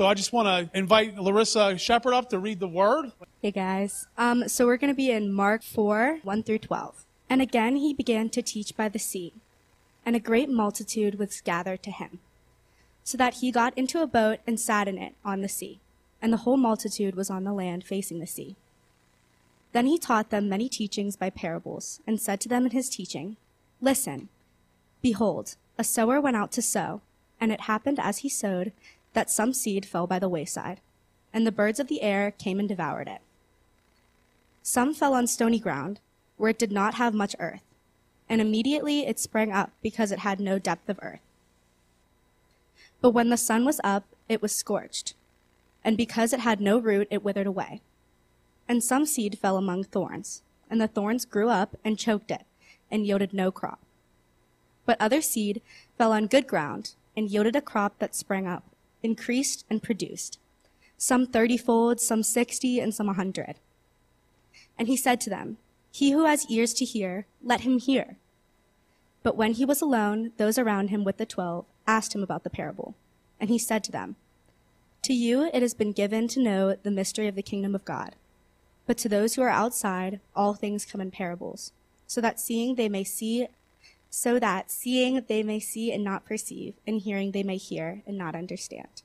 So I just want to invite Larissa Shepard up to read the word. Hey guys. Um, so we're going to be in Mark 4, 1 through 12. And again he began to teach by the sea, and a great multitude was gathered to him, so that he got into a boat and sat in it on the sea, and the whole multitude was on the land facing the sea. Then he taught them many teachings by parables, and said to them in his teaching, Listen, behold, a sower went out to sow, and it happened as he sowed that some seed fell by the wayside, and the birds of the air came and devoured it. Some fell on stony ground, where it did not have much earth, and immediately it sprang up because it had no depth of earth. But when the sun was up, it was scorched, and because it had no root, it withered away. And some seed fell among thorns, and the thorns grew up and choked it, and yielded no crop. But other seed fell on good ground, and yielded a crop that sprang up, increased, and produced, some thirtyfold, some sixty, and some a hundred. And he said to them, he who has ears to hear, let him hear. But when he was alone, those around him with the twelve asked him about the parable. And he said to them, To you it has been given to know the mystery of the kingdom of God. But to those who are outside, all things come in parables, so that seeing they may see, so that seeing they may see and not perceive, and hearing they may hear and not understand,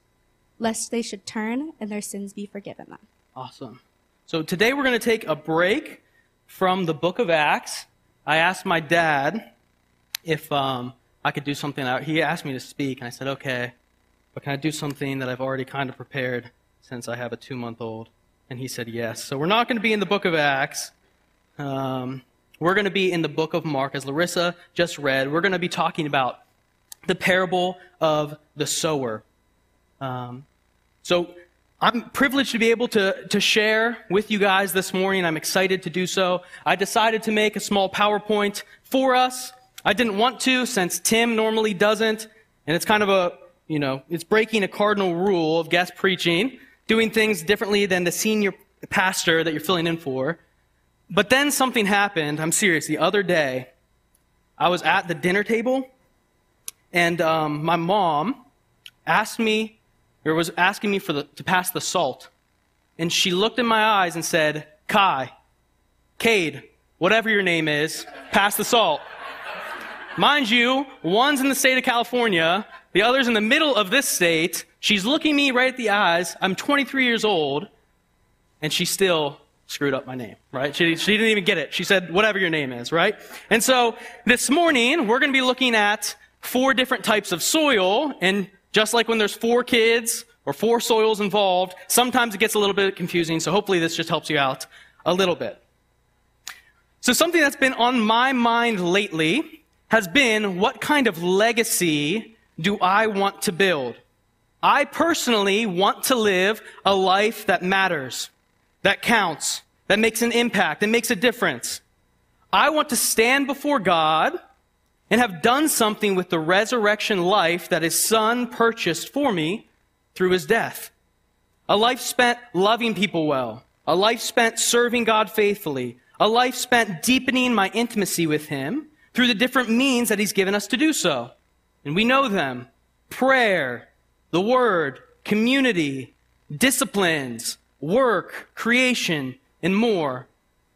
lest they should turn and their sins be forgiven them. Awesome. So today we're going to take a break from the book of Acts. I asked my dad if um, I could do something. He asked me to speak, and I said, okay, but can I do something that I've already kind of prepared since I have a two month old? And he said, yes. So we're not going to be in the book of Acts. Um, we're going to be in the book of Mark, as Larissa just read. We're going to be talking about the parable of the sower. Um, so I'm privileged to be able to, to share with you guys this morning. I'm excited to do so. I decided to make a small PowerPoint for us. I didn't want to since Tim normally doesn't. And it's kind of a, you know, it's breaking a cardinal rule of guest preaching, doing things differently than the senior pastor that you're filling in for. But then something happened. I'm serious. The other day, I was at the dinner table, and um, my mom asked me or was asking me for the, to pass the salt. And she looked in my eyes and said, Kai, Cade, whatever your name is, pass the salt. Mind you, one's in the state of California, the other's in the middle of this state. She's looking me right at the eyes. I'm 23 years old, and she still screwed up my name, right? She, she didn't even get it. She said, whatever your name is, right? And so this morning, we're going to be looking at four different types of soil, and just like when there's four kids or four soils involved, sometimes it gets a little bit confusing, so hopefully this just helps you out a little bit. So something that's been on my mind lately has been what kind of legacy do I want to build? I personally want to live a life that matters, that counts, that makes an impact, that makes a difference. I want to stand before God and have done something with the resurrection life that his son purchased for me through his death. A life spent loving people well. A life spent serving God faithfully. A life spent deepening my intimacy with him through the different means that he's given us to do so. And we know them. Prayer, the word, community, disciplines, work, creation, and more.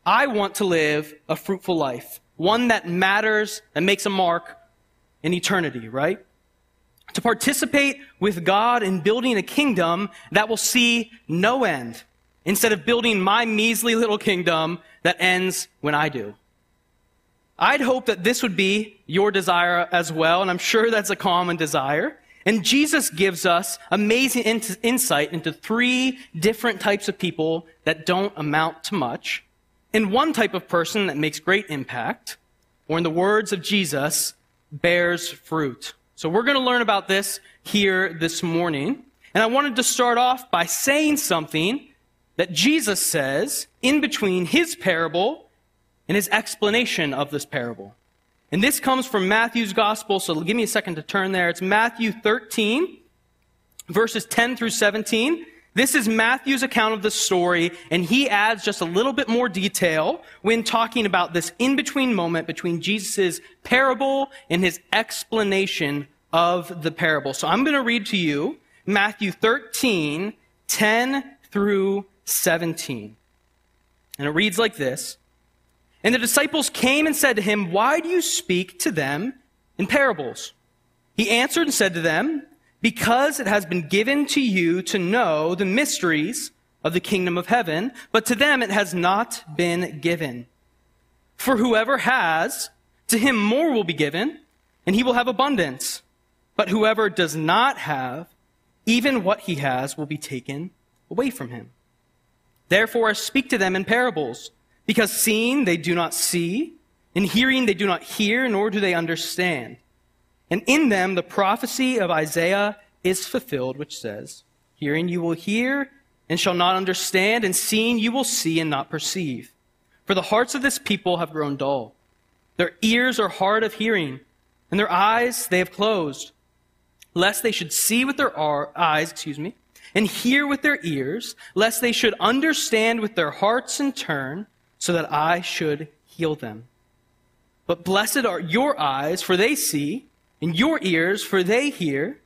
I want to live a fruitful life one that matters and makes a mark in eternity, right? To participate with God in building a kingdom that will see no end, instead of building my measly little kingdom that ends when I do. I'd hope that this would be your desire as well, and I'm sure that's a common desire. And Jesus gives us amazing in- insight into three different types of people that don't amount to much and one type of person that makes great impact, or in the words of Jesus, bears fruit. So we're going to learn about this here this morning. And I wanted to start off by saying something that Jesus says in between his parable and his explanation of this parable. And this comes from Matthew's gospel, so give me a second to turn there. It's Matthew 13, verses 10 through 17. This is Matthew's account of the story, and he adds just a little bit more detail when talking about this in between moment between Jesus' parable and his explanation of the parable. So I'm going to read to you Matthew 13, 10 through 17. And it reads like this And the disciples came and said to him, Why do you speak to them in parables? He answered and said to them, Because it has been given to you to know the mysteries of the kingdom of heaven, but to them it has not been given. For whoever has, to him more will be given, and he will have abundance. But whoever does not have, even what he has will be taken away from him. Therefore I speak to them in parables, because seeing they do not see, and hearing they do not hear, nor do they understand. And in them the prophecy of Isaiah is fulfilled, which says, Hearing you will hear and shall not understand, and seeing you will see and not perceive. For the hearts of this people have grown dull. Their ears are hard of hearing, and their eyes they have closed, lest they should see with their eyes, excuse me, and hear with their ears, lest they should understand with their hearts and turn, so that I should heal them. But blessed are your eyes, for they see, and your ears, for they hear.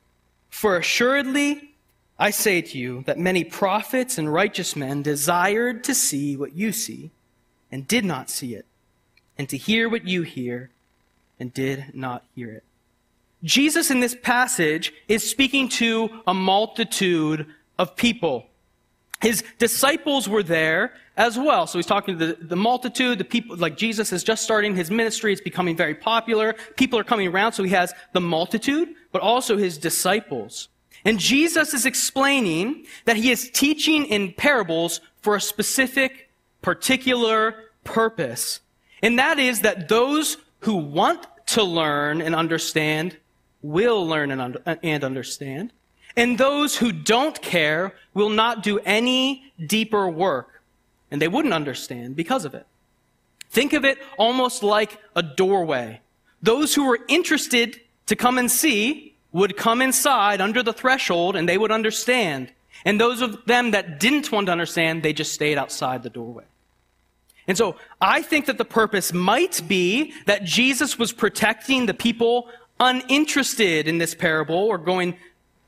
For assuredly, I say to you that many prophets and righteous men desired to see what you see and did not see it, and to hear what you hear and did not hear it. Jesus in this passage is speaking to a multitude of people. His disciples were there as well. So he's talking to the, the, multitude, the people, like Jesus is just starting his ministry. It's becoming very popular. People are coming around. So he has the multitude, but also his disciples. And Jesus is explaining that he is teaching in parables for a specific, particular purpose. And that is that those who want to learn and understand will learn and, under, and understand. And those who don't care will not do any deeper work. And they wouldn't understand because of it. Think of it almost like a doorway. Those who were interested to come and see would come inside under the threshold and they would understand. And those of them that didn't want to understand, they just stayed outside the doorway. And so I think that the purpose might be that Jesus was protecting the people uninterested in this parable or going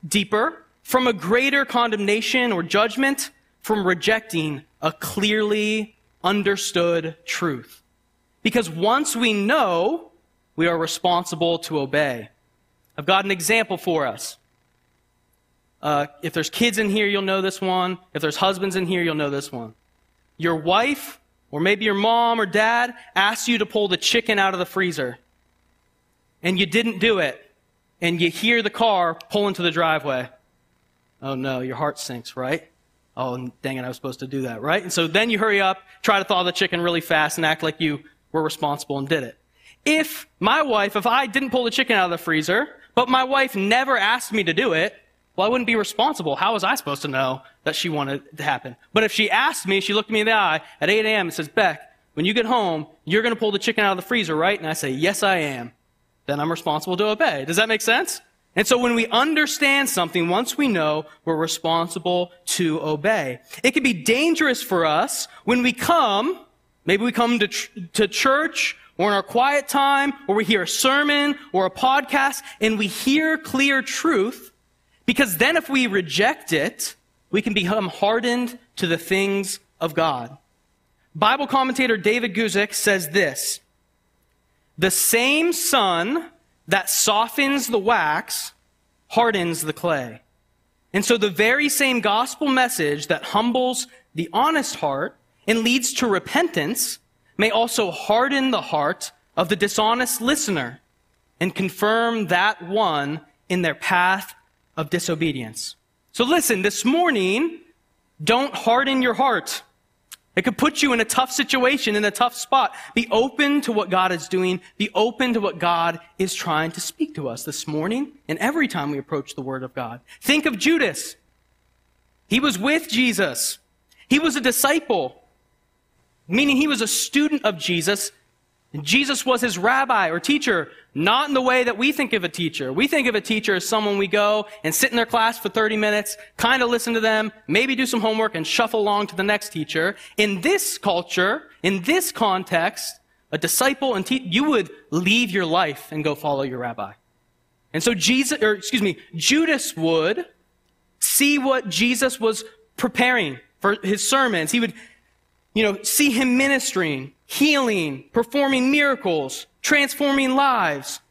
deeper from a greater condemnation or judgment from rejecting a clearly understood truth. Because once we know, we are responsible to obey. I've got an example for us. Uh, if there's kids in here, you'll know this one. If there's husbands in here, you'll know this one. Your wife, or maybe your mom or dad, asked you to pull the chicken out of the freezer. And you didn't do it. And you hear the car pull into the driveway. Oh no, your heart sinks, right? Oh, dang it, I was supposed to do that, right? And so then you hurry up, try to thaw the chicken really fast, and act like you were responsible and did it. If my wife, if I didn't pull the chicken out of the freezer, but my wife never asked me to do it, well, I wouldn't be responsible. How was I supposed to know that she wanted it to happen? But if she asked me, she looked me in the eye at 8 a.m. and says, Beck, when you get home, you're going to pull the chicken out of the freezer, right? And I say, yes, I am. Then I'm responsible to obey. Does that make sense? And so when we understand something, once we know, we're responsible to obey. It can be dangerous for us when we come, maybe we come to, to church or in our quiet time, or we hear a sermon or a podcast, and we hear clear truth, because then if we reject it, we can become hardened to the things of God. Bible commentator David Guzik says this The same sun that softens the wax hardens the clay. And so the very same gospel message that humbles the honest heart and leads to repentance may also harden the heart of the dishonest listener and confirm that one in their path of disobedience. So listen, this morning, don't harden your heart. It could put you in a tough situation, in a tough spot. Be open to what God is doing. Be open to what God is trying to speak to us this morning and every time we approach the Word of God. Think of Judas. He was with Jesus. He was a disciple meaning he was a student of Jesus. And Jesus was his rabbi or teacher, not in the way that we think of a teacher. We think of a teacher as someone we go and sit in their class for 30 minutes, kind of listen to them, maybe do some homework and shuffle along to the next teacher. In this culture, in this context, a disciple and te- you would leave your life and go follow your rabbi. And so Jesus, or excuse me, Judas would, see what Jesus was preparing for his sermons. He would, you know, see him ministering, healing, performing miracles, transforming lives,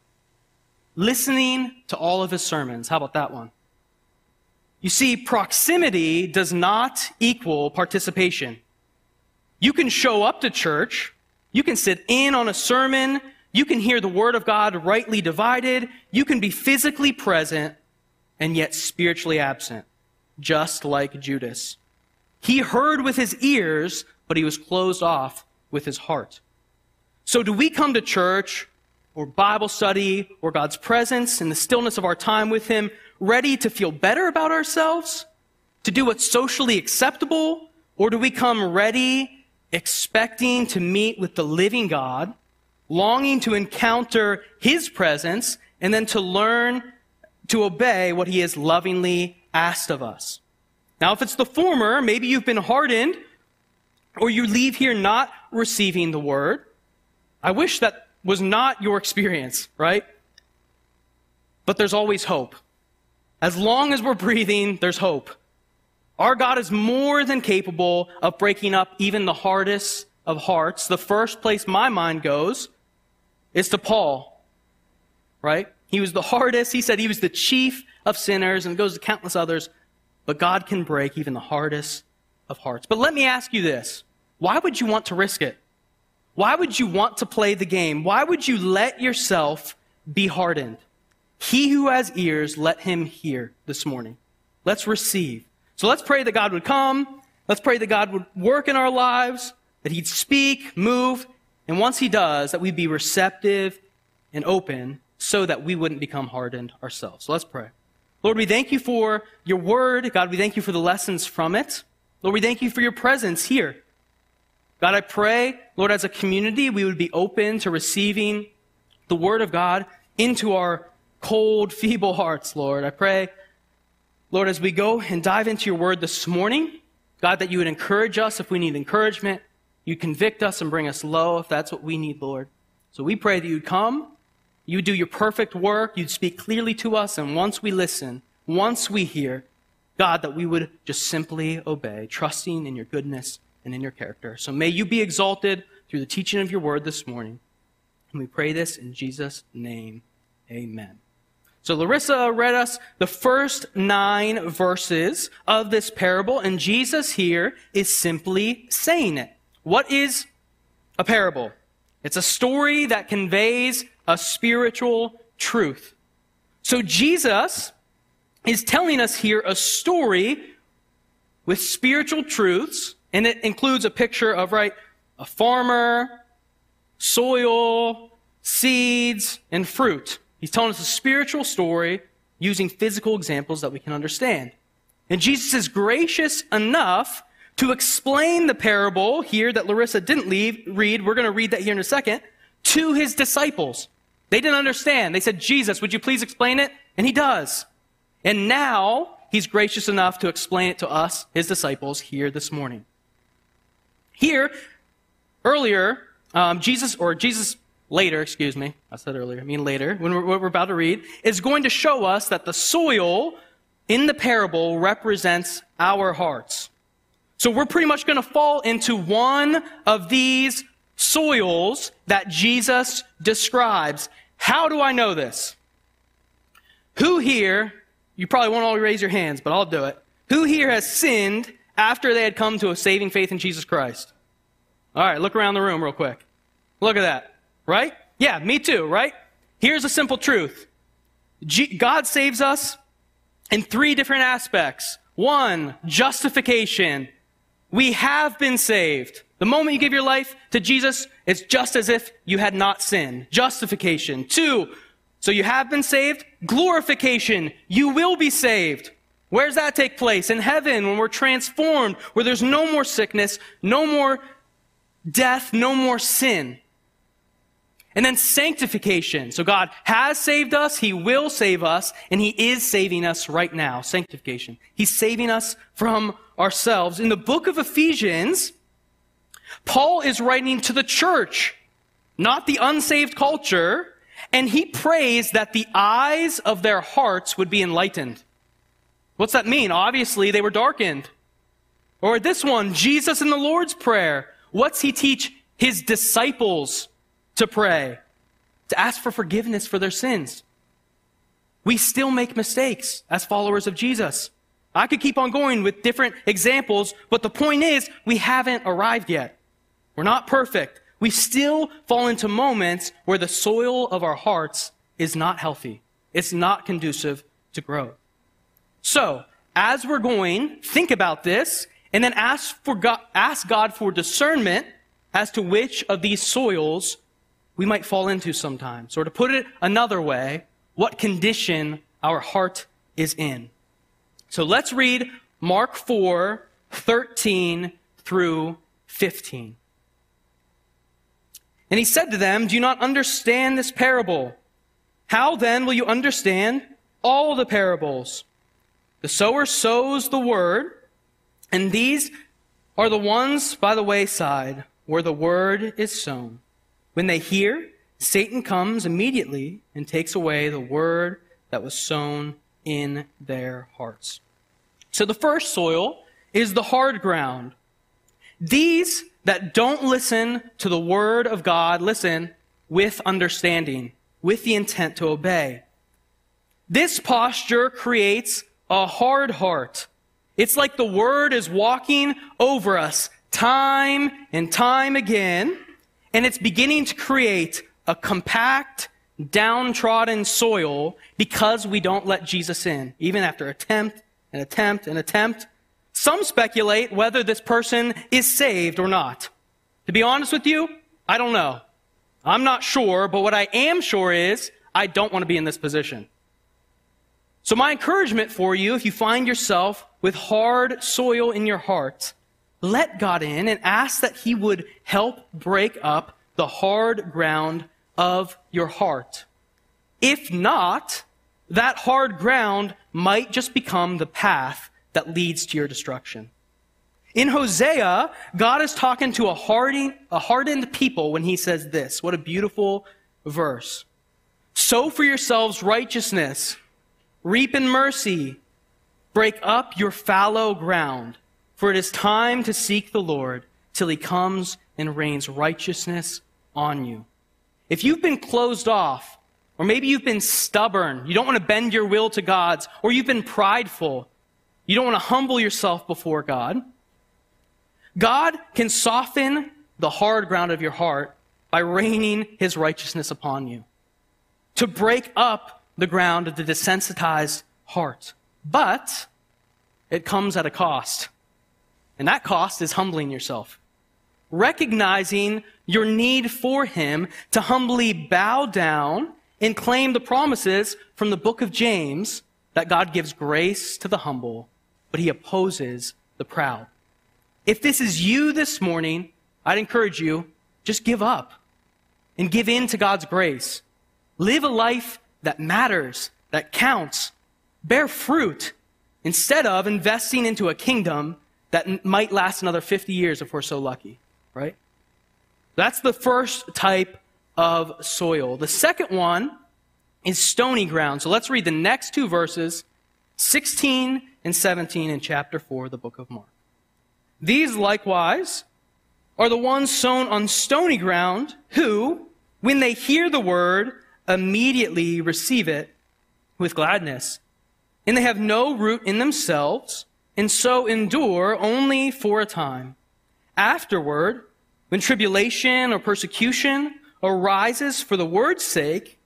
listening to all of his sermons. How about that one? You see, proximity does not equal participation. You can show up to church, you can sit in on a sermon, you can hear the word of God rightly divided, you can be physically present and yet spiritually absent, just like Judas. He heard with his ears, but he was closed off with his heart. So do we come to church or Bible study or God's presence in the stillness of our time with him ready to feel better about ourselves? To do what's socially acceptable? Or do we come ready, expecting to meet with the living God, longing to encounter his presence, and then to learn to obey what he has lovingly asked of us? Now, if it's the former, maybe you've been hardened or you leave here not receiving the word. I wish that was not your experience, right? But there's always hope. As long as we're breathing, there's hope. Our God is more than capable of breaking up even the hardest of hearts. The first place my mind goes is to Paul, right? He was the hardest. He said he was the chief of sinners, and it goes to countless others. But God can break even the hardest of hearts. But let me ask you this why would you want to risk it? Why would you want to play the game? Why would you let yourself be hardened? He who has ears, let him hear this morning. Let's receive. So let's pray that God would come. Let's pray that God would work in our lives, that he'd speak, move, and once he does, that we'd be receptive and open so that we wouldn't become hardened ourselves. So let's pray. Lord, we thank you for your word. God, we thank you for the lessons from it. Lord, we thank you for your presence here. God, I pray, Lord, as a community, we would be open to receiving the word of God into our cold, feeble hearts, Lord. I pray, Lord, as we go and dive into your word this morning, God, that you would encourage us if we need encouragement. You convict us and bring us low if that's what we need, Lord. So we pray that you'd come, you'd do your perfect work, you'd speak clearly to us, and once we listen, once we hear, God, that we would just simply obey, trusting in your goodness and in your character. So may you be exalted through the teaching of your word this morning. And we pray this in Jesus' name. Amen. So Larissa read us the first nine verses of this parable, and Jesus here is simply saying it. What is a parable? It's a story that conveys a spiritual truth. So Jesus is telling us here a story with spiritual truths, and it includes a picture of, right, a farmer, soil, seeds, and fruit. He's telling us a spiritual story using physical examples that we can understand. And Jesus is gracious enough to explain the parable here that Larissa didn't leave, read. We're going to read that here in a second to his disciples. They didn't understand. They said, Jesus, would you please explain it? And he does. And now he's gracious enough to explain it to us, his disciples, here this morning. Here, earlier, um, Jesus, or Jesus later, excuse me, I said earlier, I mean later, when we're, what we're about to read, is going to show us that the soil in the parable represents our hearts. So we're pretty much going to fall into one of these soils that Jesus describes. How do I know this? Who here, you probably won't all raise your hands, but I'll do it. Who here has sinned after they had come to a saving faith in Jesus Christ? All right, look around the room real quick. Look at that. Right? Yeah, me too, right? Here's a simple truth G- God saves us in three different aspects. One, justification. We have been saved. The moment you give your life to Jesus, it's just as if you had not sinned. Justification. Two, so you have been saved. Glorification. You will be saved. Where does that take place? In heaven, when we're transformed, where there's no more sickness, no more death, no more sin. And then sanctification. So God has saved us, He will save us, and He is saving us right now. Sanctification. He's saving us from ourselves. In the book of Ephesians, Paul is writing to the church, not the unsaved culture, and he prays that the eyes of their hearts would be enlightened. What's that mean? Obviously, they were darkened. Or this one, Jesus in the Lord's Prayer. What's he teach his disciples to pray? To ask for forgiveness for their sins. We still make mistakes as followers of Jesus. I could keep on going with different examples, but the point is, we haven't arrived yet. We're not perfect. We still fall into moments where the soil of our hearts is not healthy. It's not conducive to growth. So, as we're going, think about this and then ask for God, ask God for discernment as to which of these soils we might fall into sometimes. Or to put it another way, what condition our heart is in. So let's read Mark 4, 13 through 15. And he said to them, Do you not understand this parable? How then will you understand all the parables? The sower sows the word, and these are the ones by the wayside where the word is sown. When they hear, Satan comes immediately and takes away the word that was sown in their hearts. So the first soil is the hard ground. These that don't listen to the word of God listen with understanding, with the intent to obey. This posture creates a hard heart. It's like the word is walking over us time and time again, and it's beginning to create a compact, downtrodden soil because we don't let Jesus in, even after attempt and attempt and attempt. Some speculate whether this person is saved or not. To be honest with you, I don't know. I'm not sure, but what I am sure is I don't want to be in this position. So my encouragement for you, if you find yourself with hard soil in your heart, let God in and ask that He would help break up the hard ground of your heart. If not, that hard ground might just become the path that leads to your destruction. In Hosea, God is talking to a hardened, a hardened people when he says this. What a beautiful verse. Sow for yourselves righteousness, reap in mercy, break up your fallow ground, for it is time to seek the Lord till he comes and rains righteousness on you. If you've been closed off, or maybe you've been stubborn, you don't want to bend your will to God's, or you've been prideful, you don't want to humble yourself before God, God can soften the hard ground of your heart by raining his righteousness upon you. To break up the ground of the desensitized heart. But it comes at a cost. And that cost is humbling yourself recognizing your need for Him to humbly bow down and claim the promises from the book of James that God gives grace to the humble, but He opposes the proud. If this is you this morning, I'd encourage you, just give up and give in to God's grace. Live a life that matters, that counts. Bear fruit instead of investing into a kingdom that might last another 50 years if we're so lucky right? That's the first type of soil. The second one is stony ground. So let's read the next two verses, 16 and 17 in chapter 4 of the book of Mark. These likewise are the ones sown on stony ground who, when they hear the word, immediately receive it with gladness. And they have no root in themselves, and so endure only for a time. Afterward, when tribulation or persecution arises for the word's sake,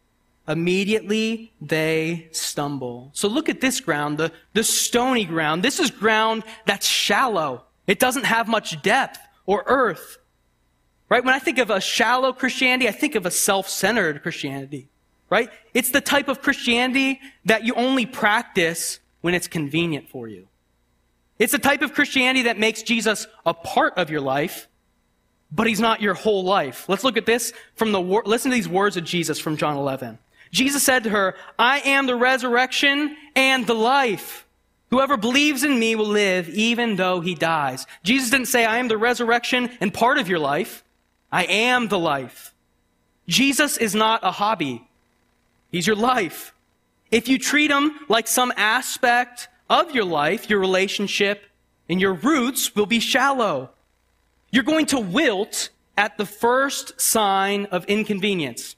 immediately they stumble. So look at this ground, the, the stony ground. This is ground that's shallow. It doesn't have much depth or earth. Right? When I think of a shallow Christianity, I think of a self-centered Christianity. Right? It's the type of Christianity that you only practice when it's convenient for you. It's the type of Christianity that makes Jesus a part of your life, but he's not your whole life. Let's look at this from the, listen to these words of Jesus from John 11. Jesus said to her, I am the resurrection and the life. Whoever believes in me will live even though he dies. Jesus didn't say, I am the resurrection and part of your life. I am the life. Jesus is not a hobby. He's your life. If you treat him like some aspect of your life, your relationship, and your roots will be shallow. You're going to wilt at the first sign of inconvenience.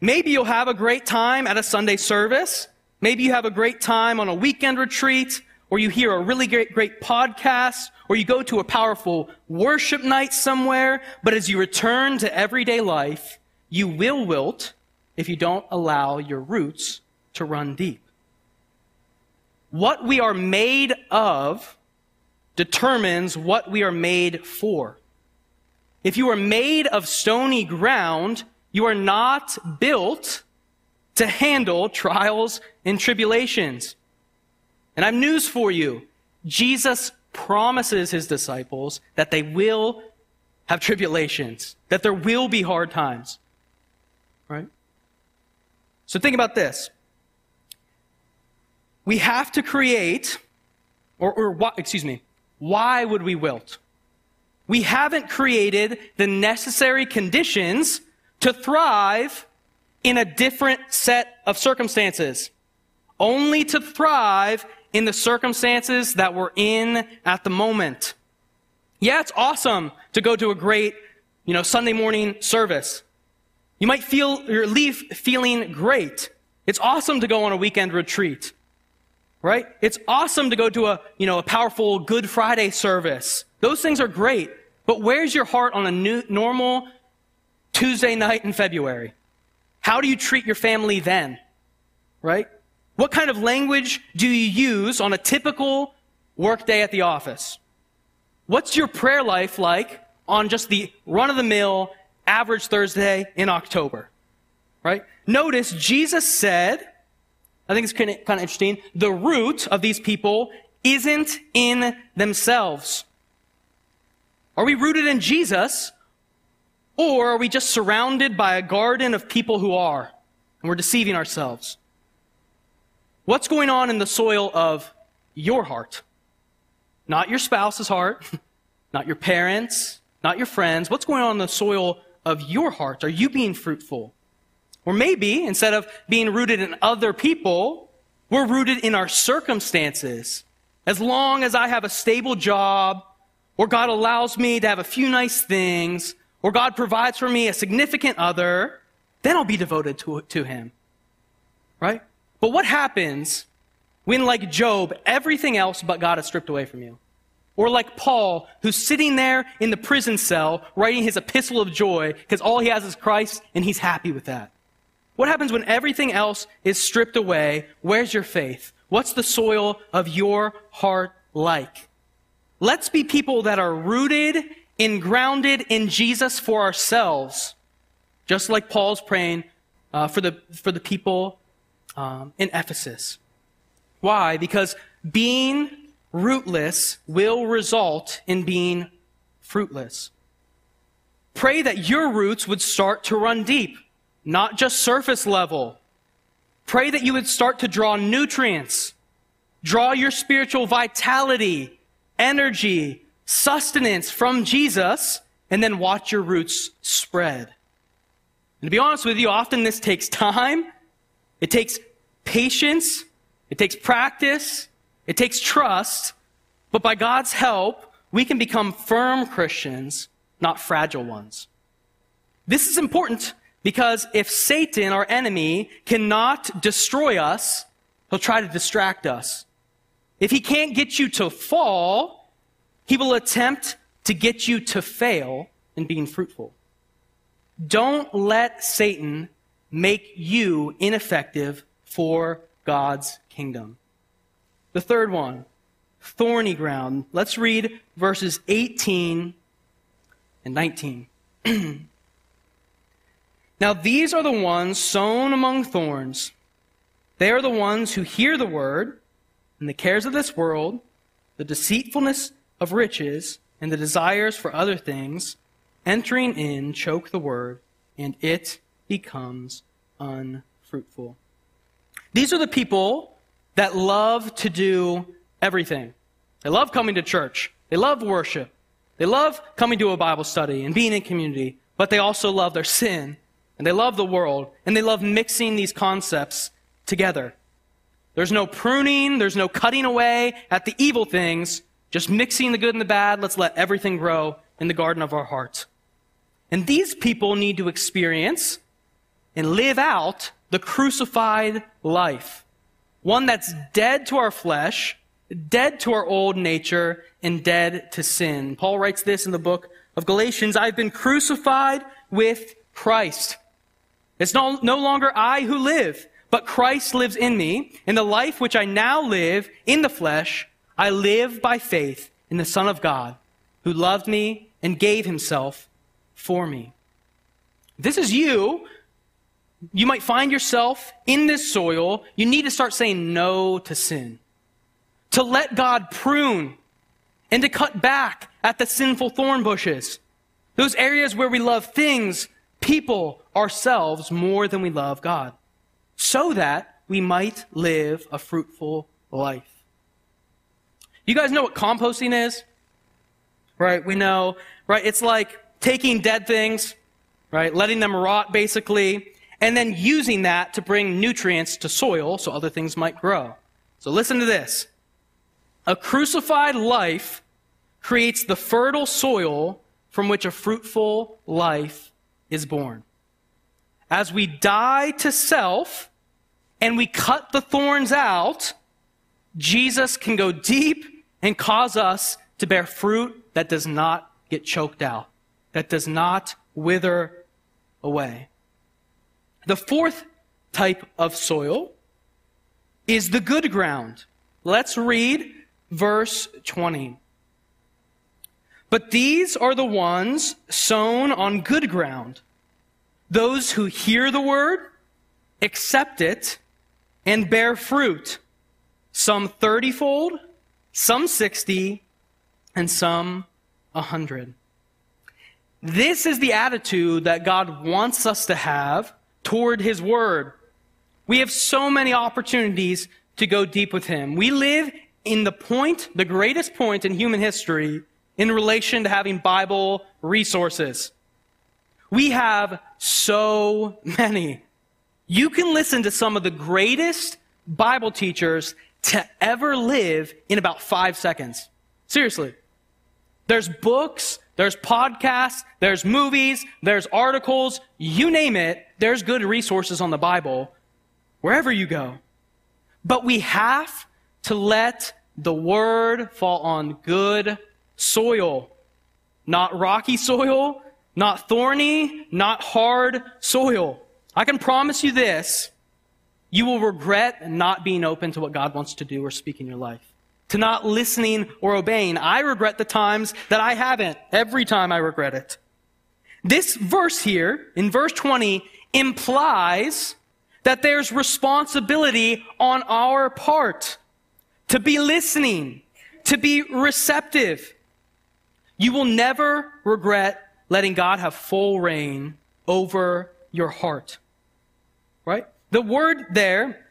Maybe you'll have a great time at a Sunday service. Maybe you have a great time on a weekend retreat, or you hear a really great, great podcast, or you go to a powerful worship night somewhere. But as you return to everyday life, you will wilt if you don't allow your roots to run deep. What we are made of determines what we are made for. If you are made of stony ground, you are not built to handle trials and tribulations. And I have news for you. Jesus promises his disciples that they will have tribulations, that there will be hard times. Right? So think about this. We have to create, or, or excuse me, why would we wilt? We haven't created the necessary conditions to thrive in a different set of circumstances. Only to thrive in the circumstances that we're in at the moment. Yeah, it's awesome to go to a great, you know, Sunday morning service. You might feel your leave feeling great. It's awesome to go on a weekend retreat. Right? It's awesome to go to a, you know, a powerful Good Friday service. Those things are great. But where's your heart on a new, normal Tuesday night in February? How do you treat your family then? Right? What kind of language do you use on a typical workday at the office? What's your prayer life like on just the run of the mill average Thursday in October? Right? Notice Jesus said, I think it's kind of, interesting, the root of these people isn't in themselves. Are we rooted in Jesus? Or are we just surrounded by a garden of people who are? And we're deceiving ourselves. What's going on in the soil of your heart? Not your spouse's heart, not your parents, not your friends. What's going on in the soil of your heart? Are you being fruitful? Or maybe instead of being rooted in other people, we're rooted in our circumstances. As long as I have a stable job, or God allows me to have a few nice things, or God provides for me a significant other, then I'll be devoted to, to Him. Right? But what happens when, like Job, everything else but God is stripped away from you? Or like Paul, who's sitting there in the prison cell writing his epistle of joy because all he has is Christ and he's happy with that. What happens when everything else is stripped away? Where's your faith? What's the soil of your heart like? Let's be people that are rooted and grounded in Jesus for ourselves, just like Paul's praying uh, for, the, for the people um, in Ephesus. Why? Because being rootless will result in being fruitless. Pray that your roots would start to run deep, not just surface level. Pray that you would start to draw nutrients, draw your spiritual vitality, energy, sustenance from Jesus, and then watch your roots spread. And to be honest with you, often this takes time, it takes patience, it takes practice, it takes trust, but by God's help, we can become firm Christians, not fragile ones. This is important because if Satan, our enemy, cannot destroy us, he'll try to distract us. If he can't get you to fall, he will attempt to get you to fail in being fruitful. Don't let Satan make you ineffective for God's kingdom. The third one, thorny ground. Let's read verses 18 and 19. now, these are the ones sown among thorns. They are the ones who hear the word, and the cares of this world, the deceitfulness of riches, and the desires for other things, entering in, choke the word, and it becomes unfruitful. These are the people that love to do everything. They love coming to church. They love worship. They love coming to a Bible study and being in community, but they also love their sin and they love the world and they love mixing these concepts together. There's no pruning, there's no cutting away at the evil things, just mixing the good and the bad. Let's let everything grow in the garden of our heart. And these people need to experience and live out the crucified life. One that's dead to our flesh, dead to our old nature, and dead to sin. Paul writes this in the book of Galatians I've been crucified with Christ. It's no, no longer I who live, but Christ lives in me. In the life which I now live in the flesh, I live by faith in the Son of God, who loved me and gave himself for me. This is you. You might find yourself in this soil. You need to start saying no to sin. To let God prune and to cut back at the sinful thorn bushes. Those areas where we love things, people, ourselves more than we love God so that we might live a fruitful life. You guys know what composting is? Right? We know, right? It's like taking dead things, right? Letting them rot basically, and then using that to bring nutrients to soil so other things might grow. So listen to this. A crucified life creates the fertile soil from which a fruitful life is born. As we die to self, and we cut the thorns out, Jesus can go deep and cause us to bear fruit that does not get choked out, that does not wither away. The fourth type of soil is the good ground. Let's read verse 20. But these are the ones sown on good ground, those who hear the word, accept it, and bear fruit, some thirtyfold, some sixty, and some a hundred. This is the attitude that God wants us to have toward His Word. We have so many opportunities to go deep with Him. We live in the point, the greatest point in human history in relation to having Bible resources. We have so many. You can listen to some of the greatest Bible teachers to ever live in about five seconds. Seriously. There's books, there's podcasts, there's movies, there's articles, you name it, there's good resources on the Bible wherever you go. But we have to let the word fall on good soil. Not rocky soil, not thorny, not hard soil. I can promise you this you will regret not being open to what God wants to do or speak in your life, to not listening or obeying. I regret the times that I haven't. Every time I regret it. This verse here, in verse 20, implies that there's responsibility on our part to be listening, to be receptive. You will never regret letting God have full reign over your heart. Right? The word there,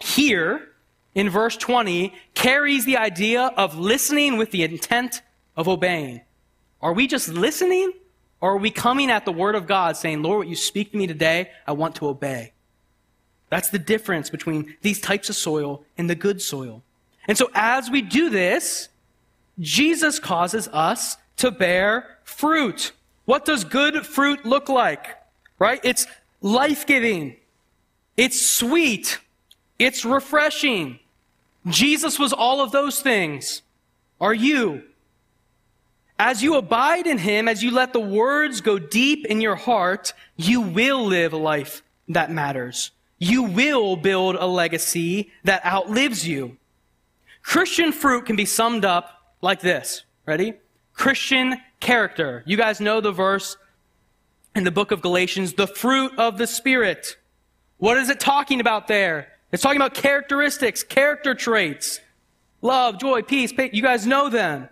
here, in verse 20, carries the idea of listening with the intent of obeying. Are we just listening? Or are we coming at the word of God saying, Lord, what you speak to me today, I want to obey? That's the difference between these types of soil and the good soil. And so as we do this, Jesus causes us to bear fruit. What does good fruit look like? Right? It's life giving. It's sweet. It's refreshing. Jesus was all of those things. Are you? As you abide in Him, as you let the words go deep in your heart, you will live a life that matters. You will build a legacy that outlives you. Christian fruit can be summed up like this. Ready? Christian character. You guys know the verse in the book of Galatians, the fruit of the Spirit. What is it talking about there? It's talking about characteristics, character traits. Love, joy, peace. You guys know them.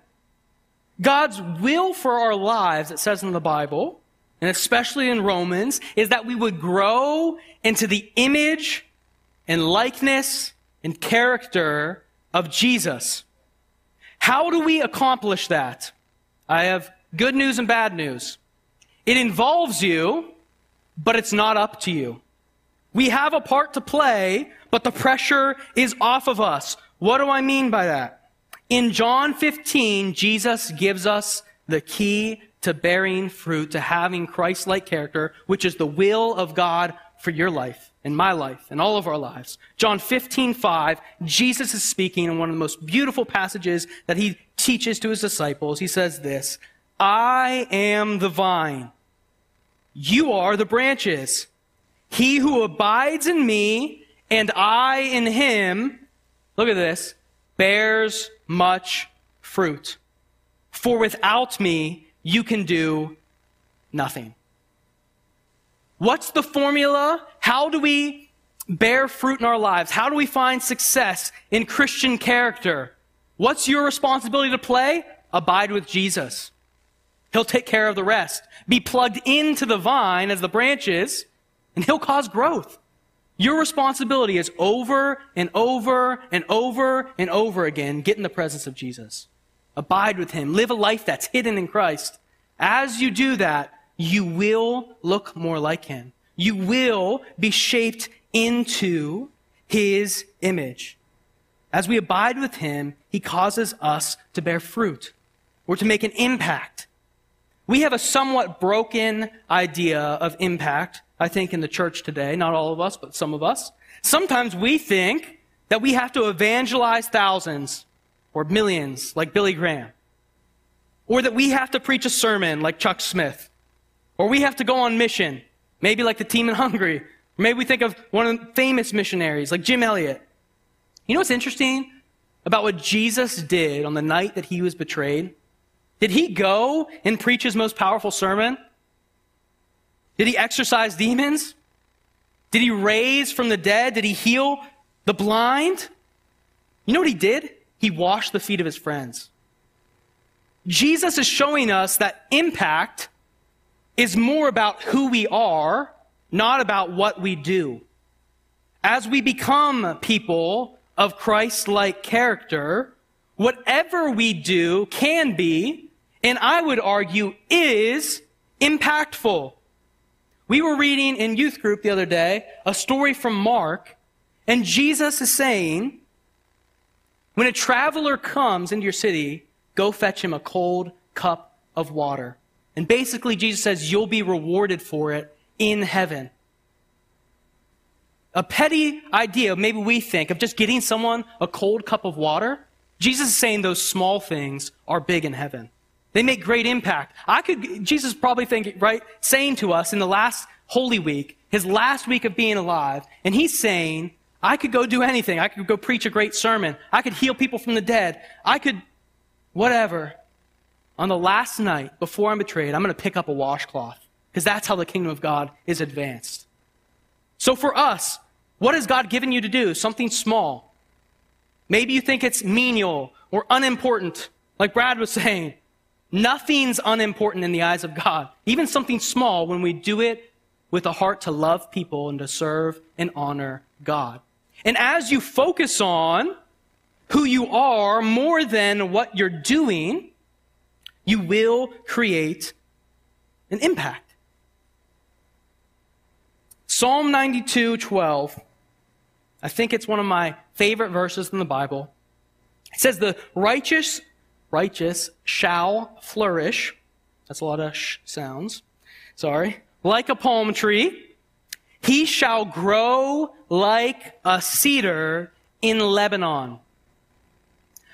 God's will for our lives, it says in the Bible, and especially in Romans, is that we would grow into the image and likeness and character of Jesus. How do we accomplish that? I have good news and bad news. It involves you, but it's not up to you. We have a part to play, but the pressure is off of us. What do I mean by that? In John 15, Jesus gives us the key to bearing fruit, to having Christ like character, which is the will of God for your life and my life and all of our lives. John 15, 5, Jesus is speaking in one of the most beautiful passages that he teaches to his disciples. He says this I am the vine, you are the branches. He who abides in me and I in him, look at this, bears much fruit. For without me, you can do nothing. What's the formula? How do we bear fruit in our lives? How do we find success in Christian character? What's your responsibility to play? Abide with Jesus. He'll take care of the rest. Be plugged into the vine as the branches, and he'll cause growth. Your responsibility is over and over and over and over again get in the presence of Jesus. Abide with him. Live a life that's hidden in Christ. As you do that, you will look more like him. You will be shaped into his image. As we abide with him, he causes us to bear fruit or to make an impact. We have a somewhat broken idea of impact, I think, in the church today. Not all of us, but some of us. Sometimes we think that we have to evangelize thousands or millions like Billy Graham. Or that we have to preach a sermon like Chuck Smith. Or we have to go on mission, maybe like the team in Hungary. Or maybe we think of one of the famous missionaries like Jim Elliot. You know what's interesting about what Jesus did on the night that he was betrayed? Did he go and preach his most powerful sermon? Did he exorcise demons? Did he raise from the dead? Did he heal the blind? You know what he did? He washed the feet of his friends. Jesus is showing us that impact is more about who we are, not about what we do. As we become people of Christ like character, whatever we do can be, and I would argue is, impactful. We were reading in youth group the other day a story from Mark, and Jesus is saying, when a traveler comes into your city, go fetch him a cold cup of water. And basically, Jesus says you'll be rewarded for it in heaven. A petty idea, maybe we think, of just getting someone a cold cup of water. Jesus is saying those small things are big in heaven. They make great impact. I could, Jesus probably think, right, saying to us in the last Holy Week, his last week of being alive, and he's saying, I could go do anything. I could go preach a great sermon. I could heal people from the dead. I could, whatever on the last night before I'm betrayed, I'm going to pick up a washcloth because that's how the kingdom of God is advanced. So for us, what has God given you to do? Something small. Maybe you think it's menial or unimportant, like Brad was saying. Nothing's unimportant in the eyes of God. Even something small when we do it with a heart to love people and to serve and honor God. And as you focus on who you are more than what you're doing, you will create an impact. Psalm 92 12. I think it's one of my favorite verses in the Bible. It says, The righteous, righteous shall flourish. That's a lot of sh sounds. Sorry. Like a palm tree. He shall grow like a cedar in Lebanon.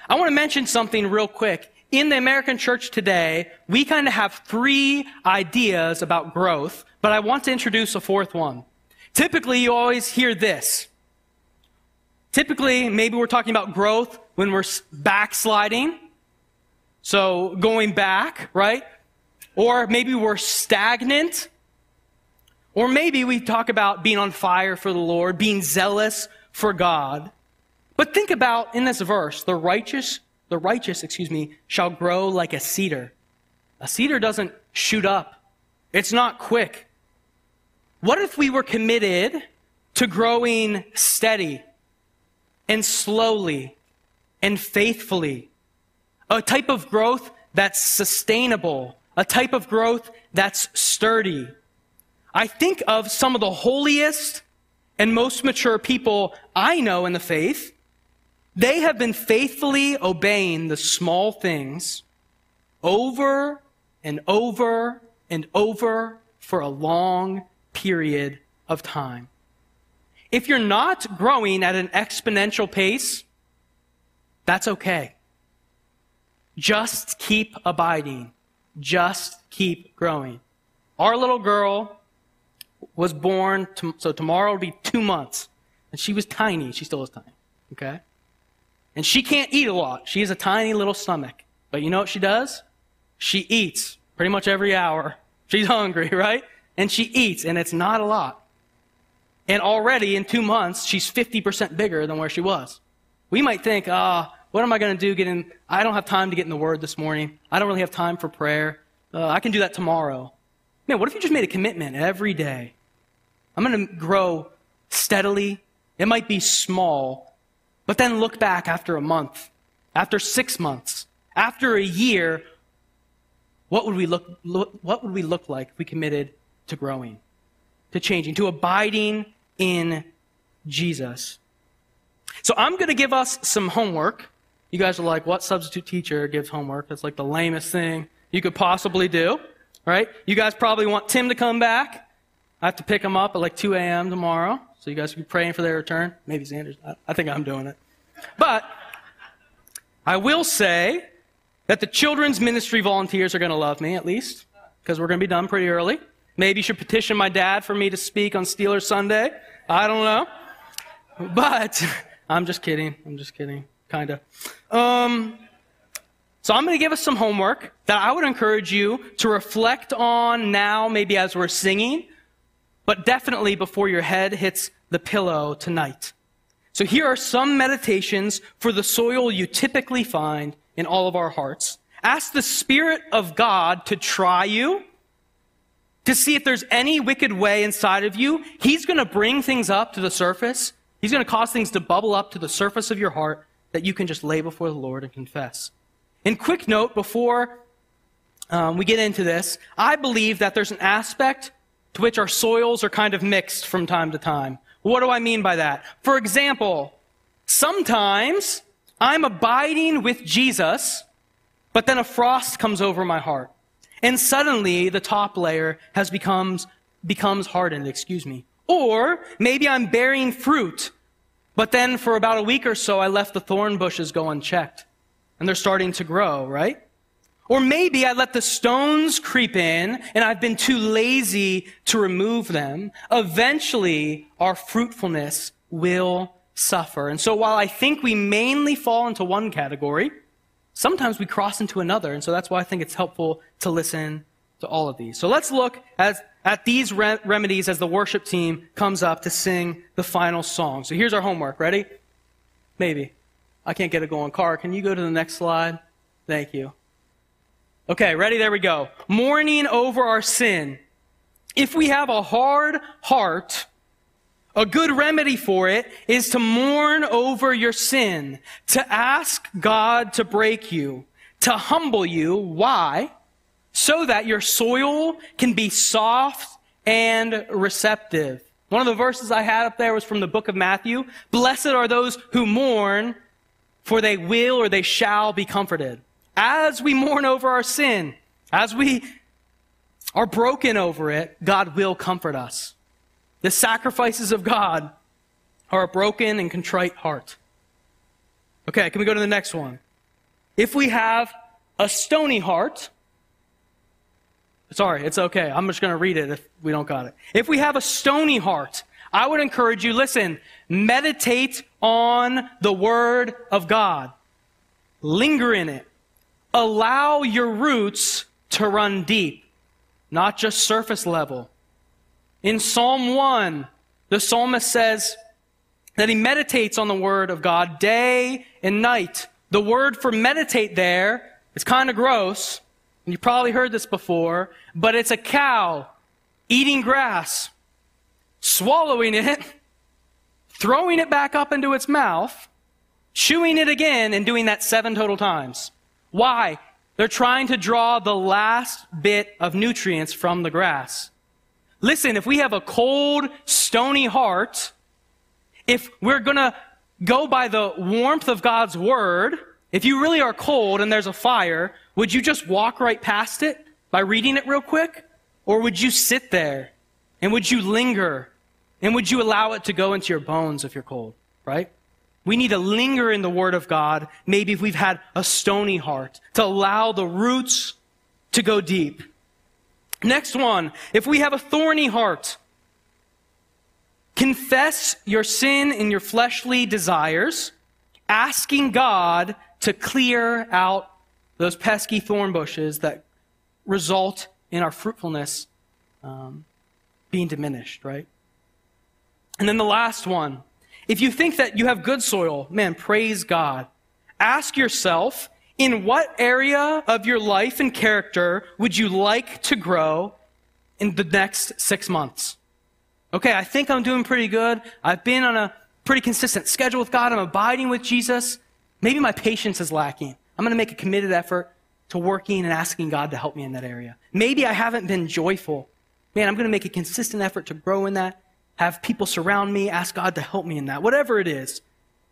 I want to mention something real quick in the American church today, we kind of have three ideas about growth, but I want to introduce a fourth one. Typically, you always hear this. Typically, maybe we're talking about growth when we're backsliding. So going back, right? Or maybe we're stagnant. Or maybe we talk about being on fire for the Lord, being zealous for God. But think about in this verse, the righteous the righteous, excuse me, shall grow like a cedar. A cedar doesn't shoot up. It's not quick. What if we were committed to growing steady and slowly and faithfully? A type of growth that's sustainable, a type of growth that's sturdy. I think of some of the holiest and most mature people I know in the faith, they have been faithfully obeying the small things over and over and over for a long period of time. If you're not growing at an exponential pace, that's okay. Just keep abiding. Just keep growing. Our little girl was born, to, so tomorrow will be two months. And she was tiny. She still is tiny. Okay? And she can't eat a lot. She has a tiny little stomach. But you know what she does? She eats pretty much every hour. She's hungry, right? And she eats, and it's not a lot. And already in two months, she's 50% bigger than where she was. We might think, ah, what am I going to do? Get in? I don't have time to get in the Word this morning. I don't really have time for prayer. Uh, I can do that tomorrow. Man, what if you just made a commitment every day? I'm going to grow steadily. It might be small, but then look back after a month, after six months, after a year. What would we look, look what would we look like if we committed to growing, to changing, to abiding in Jesus? So I'm going to give us some homework. You guys are like, what substitute teacher gives homework? That's like the lamest thing you could possibly do, right? You guys probably want Tim to come back. I have to pick him up at like 2 a.m. tomorrow. So you guys will be praying for their return. Maybe Sanders. I, I think I'm doing it. But I will say that the children's ministry volunteers are going to love me at least because we're going to be done pretty early. Maybe you should petition my dad for me to speak on Steelers Sunday. I don't know. But I'm just kidding. I'm just kidding. Kind of. Um, so I'm going to give us some homework that I would encourage you to reflect on now, maybe as we're singing, but definitely before your head hits the pillow tonight. So here are some meditations for the soil you typically find in all of our hearts. Ask the Spirit of God to try you, to see if there's any wicked way inside of you. He's going to bring things up to the surface. He's going to cause things to bubble up to the surface of your heart that you can just lay before the Lord and confess. And quick note before um, we get into this, I believe that there's an aspect to which our soils are kind of mixed from time to time. What do I mean by that? For example, sometimes I'm abiding with Jesus, but then a frost comes over my heart. And suddenly the top layer has becomes, becomes hardened, excuse me. Or maybe I'm bearing fruit, but then for about a week or so I left the thorn bushes go unchecked. And they're starting to grow, right? Or maybe I let the stones creep in and I've been too lazy to remove them. Eventually, our fruitfulness will suffer. And so while I think we mainly fall into one category, sometimes we cross into another. And so that's why I think it's helpful to listen to all of these. So let's look at, at these re- remedies as the worship team comes up to sing the final song. So here's our homework. Ready? Maybe. I can't get it going. Car, can you go to the next slide? Thank you. Okay, ready? There we go. Mourning over our sin. If we have a hard heart, a good remedy for it is to mourn over your sin, to ask God to break you, to humble you. Why? So that your soil can be soft and receptive. One of the verses I had up there was from the book of Matthew. Blessed are those who mourn, for they will or they shall be comforted as we mourn over our sin, as we are broken over it, God will comfort us. The sacrifices of God are a broken and contrite heart. Okay, can we go to the next one? If we have a stony heart, sorry, it's okay. I'm just going to read it if we don't got it. If we have a stony heart, I would encourage you, listen, meditate on the Word of God. Linger in it allow your roots to run deep, not just surface level. In Psalm 1, the psalmist says that he meditates on the word of God day and night. The word for meditate there is kind of gross. You probably heard this before, but it's a cow eating grass, swallowing it, throwing it back up into its mouth, chewing it again, and doing that seven total times. Why? They're trying to draw the last bit of nutrients from the grass. Listen, if we have a cold, stony heart, If we're to go by the warmth of God's word, if you really are cold and there's a fire, would you just walk right past it by reading it real quick? Or would you sit there and would you linger and would you allow it to go into your bones if you're cold, right? We need to linger in the Word of God, maybe if we've had a stony heart, to allow the roots to go deep. Next one, if we have a thorny heart, confess your sin and your fleshly desires, asking God to clear out those pesky thorn bushes that result in our fruitfulness um, being diminished, right? And then the last one. If you think that you have good soil, man, praise God. Ask yourself, in what area of your life and character would you like to grow in the next six months? Okay, I think I'm doing pretty good. I've been on a pretty consistent schedule with God. I'm abiding with Jesus. Maybe my patience is lacking. I'm going to make a committed effort to working and asking God to help me in that area. Maybe I haven't been joyful. Man, I'm going to make a consistent effort to grow in that, have people surround me, ask God to help me in that. Whatever it is,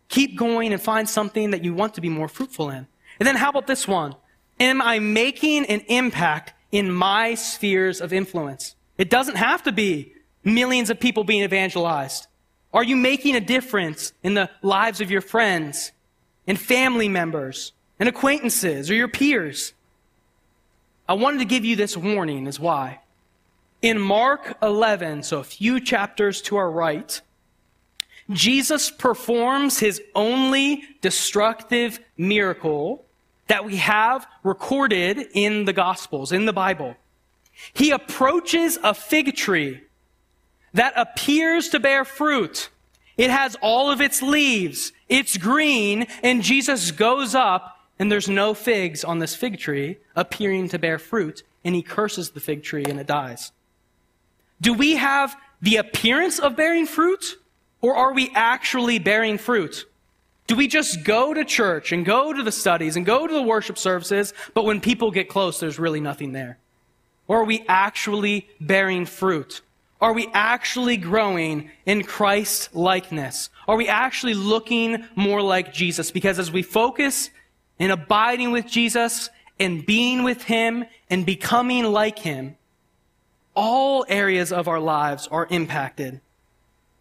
keep going and find something that you want to be more fruitful in. And then how about this one? Am I making an impact in my spheres of influence? It doesn't have to be millions of people being evangelized. Are you making a difference in the lives of your friends and family members and acquaintances or your peers. I wanted to give you this warning, is why. In Mark 11, so a few chapters to our right, Jesus performs his only destructive miracle that we have recorded in the Gospels, in the Bible. He approaches a fig tree that appears to bear fruit. It has all of its leaves. It's green, and Jesus goes up and there's no figs on this fig tree appearing to bear fruit, and he curses the fig tree and it dies. Do we have the appearance of bearing fruit, or are we actually bearing fruit? Do we just go to church and go to the studies and go to the worship services, but when people get close, there's really nothing there? Or are we actually bearing fruit? Are we actually growing in Christ likeness? Are we actually looking more like Jesus? Because as we focus in abiding with Jesus and being with Him and becoming like Him, all areas of our lives are impacted.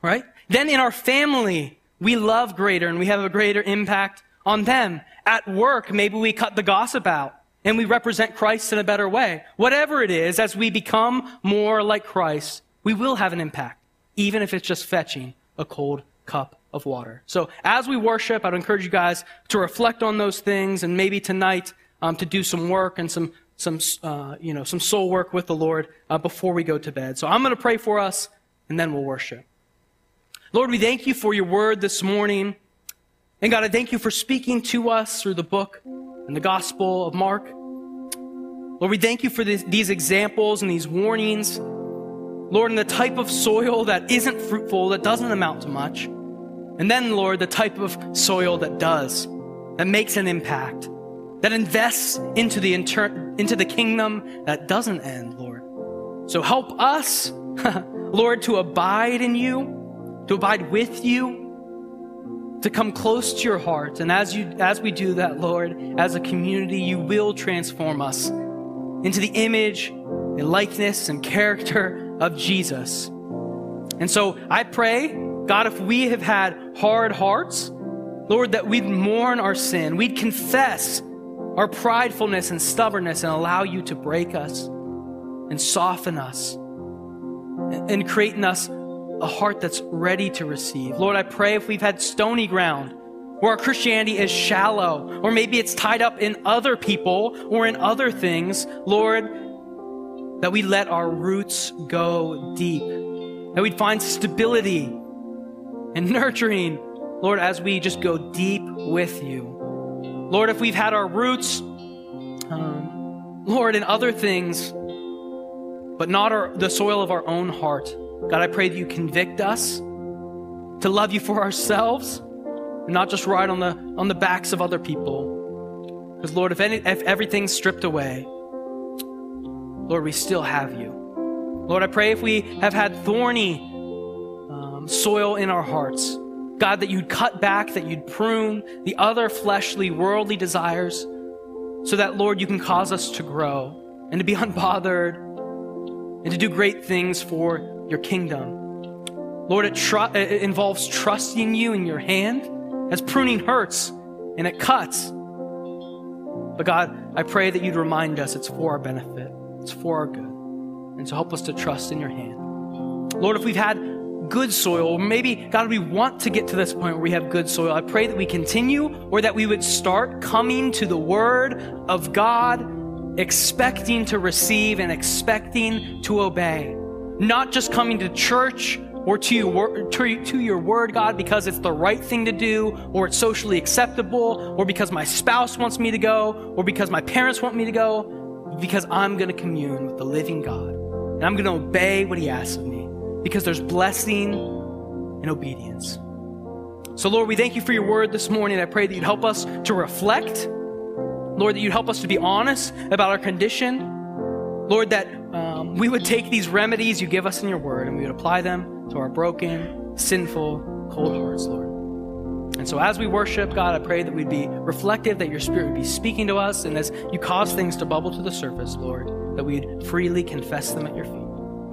Right? Then in our family, we love greater and we have a greater impact on them. At work, maybe we cut the gossip out and we represent Christ in a better way. Whatever it is, as we become more like Christ, we will have an impact, even if it's just fetching a cold cup of water. So as we worship, I'd encourage you guys to reflect on those things and maybe tonight um, to do some work and some some uh, you know some soul work with the Lord uh, before we go to bed. So I'm going to pray for us and then we'll worship. Lord, we thank you for your word this morning. And God, I thank you for speaking to us through the book and the Gospel of Mark. Lord, we thank you for this, these examples and these warnings. Lord, in the type of soil that isn't fruitful, that doesn't amount to much. And then, Lord, the type of soil that does, that makes an impact, that invests into the, inter- into the kingdom that doesn't end, Lord. So help us, Lord, to abide in you, to abide with you, to come close to your heart. And as, you, as we do that, Lord, as a community, you will transform us into the image and likeness and character of Jesus. And so I pray God, if we have had hard hearts, Lord, that we'd mourn our sin, we'd confess our pridefulness and stubbornness and allow you to break us and soften us and create in us a heart that's ready to receive. Lord, I pray if we've had stony ground, where our Christianity is shallow, or maybe it's tied up in other people or in other things, Lord, that we let our roots go deep, that we'd find stability and nurturing, Lord, as we just go deep with you. Lord, if we've had our roots, um, Lord, in other things, but not our, the soil of our own heart, God, I pray that you convict us to love you for ourselves and not just ride on the, on the backs of other people. Because, Lord, if, any, if everything's stripped away, Lord, we still have you. Lord, I pray if we have had thorny soil in our hearts. God, that you'd cut back, that you'd prune the other fleshly, worldly desires, so that, Lord, you can cause us to grow and to be unbothered and to do great things for your kingdom. Lord, it, tr- it involves trusting you in your hand as pruning hurts and it cuts. But God, I pray that you'd remind us it's for our benefit, it's for our good. And to help us to trust in your hand. Lord, if we've had good soil, or maybe, God, we want to get to this point where we have good soil, I pray that we continue or that we would start coming to the Word of God, expecting to receive and expecting to obey. Not just coming to church or to your, to, to your word, God, because it's the right thing to do, or it's socially acceptable, or because my spouse wants me to go, or because my parents want me to go, because I'm going to commune with the living God. And I'm going to obey what He asks of me, because there's blessing in obedience. So, Lord, we thank you for your word this morning. I pray that you'd help us to reflect. Lord, that you'd help us to be honest about our condition. Lord, that um, we would take these remedies you give us in your word and we would apply them to our broken, sinful, cold hearts, Lord. And so as we worship, God, I pray that we'd be reflective, that your spirit would be speaking to us, and as you cause things to bubble to the surface, Lord, that we'd freely confess them at your feet.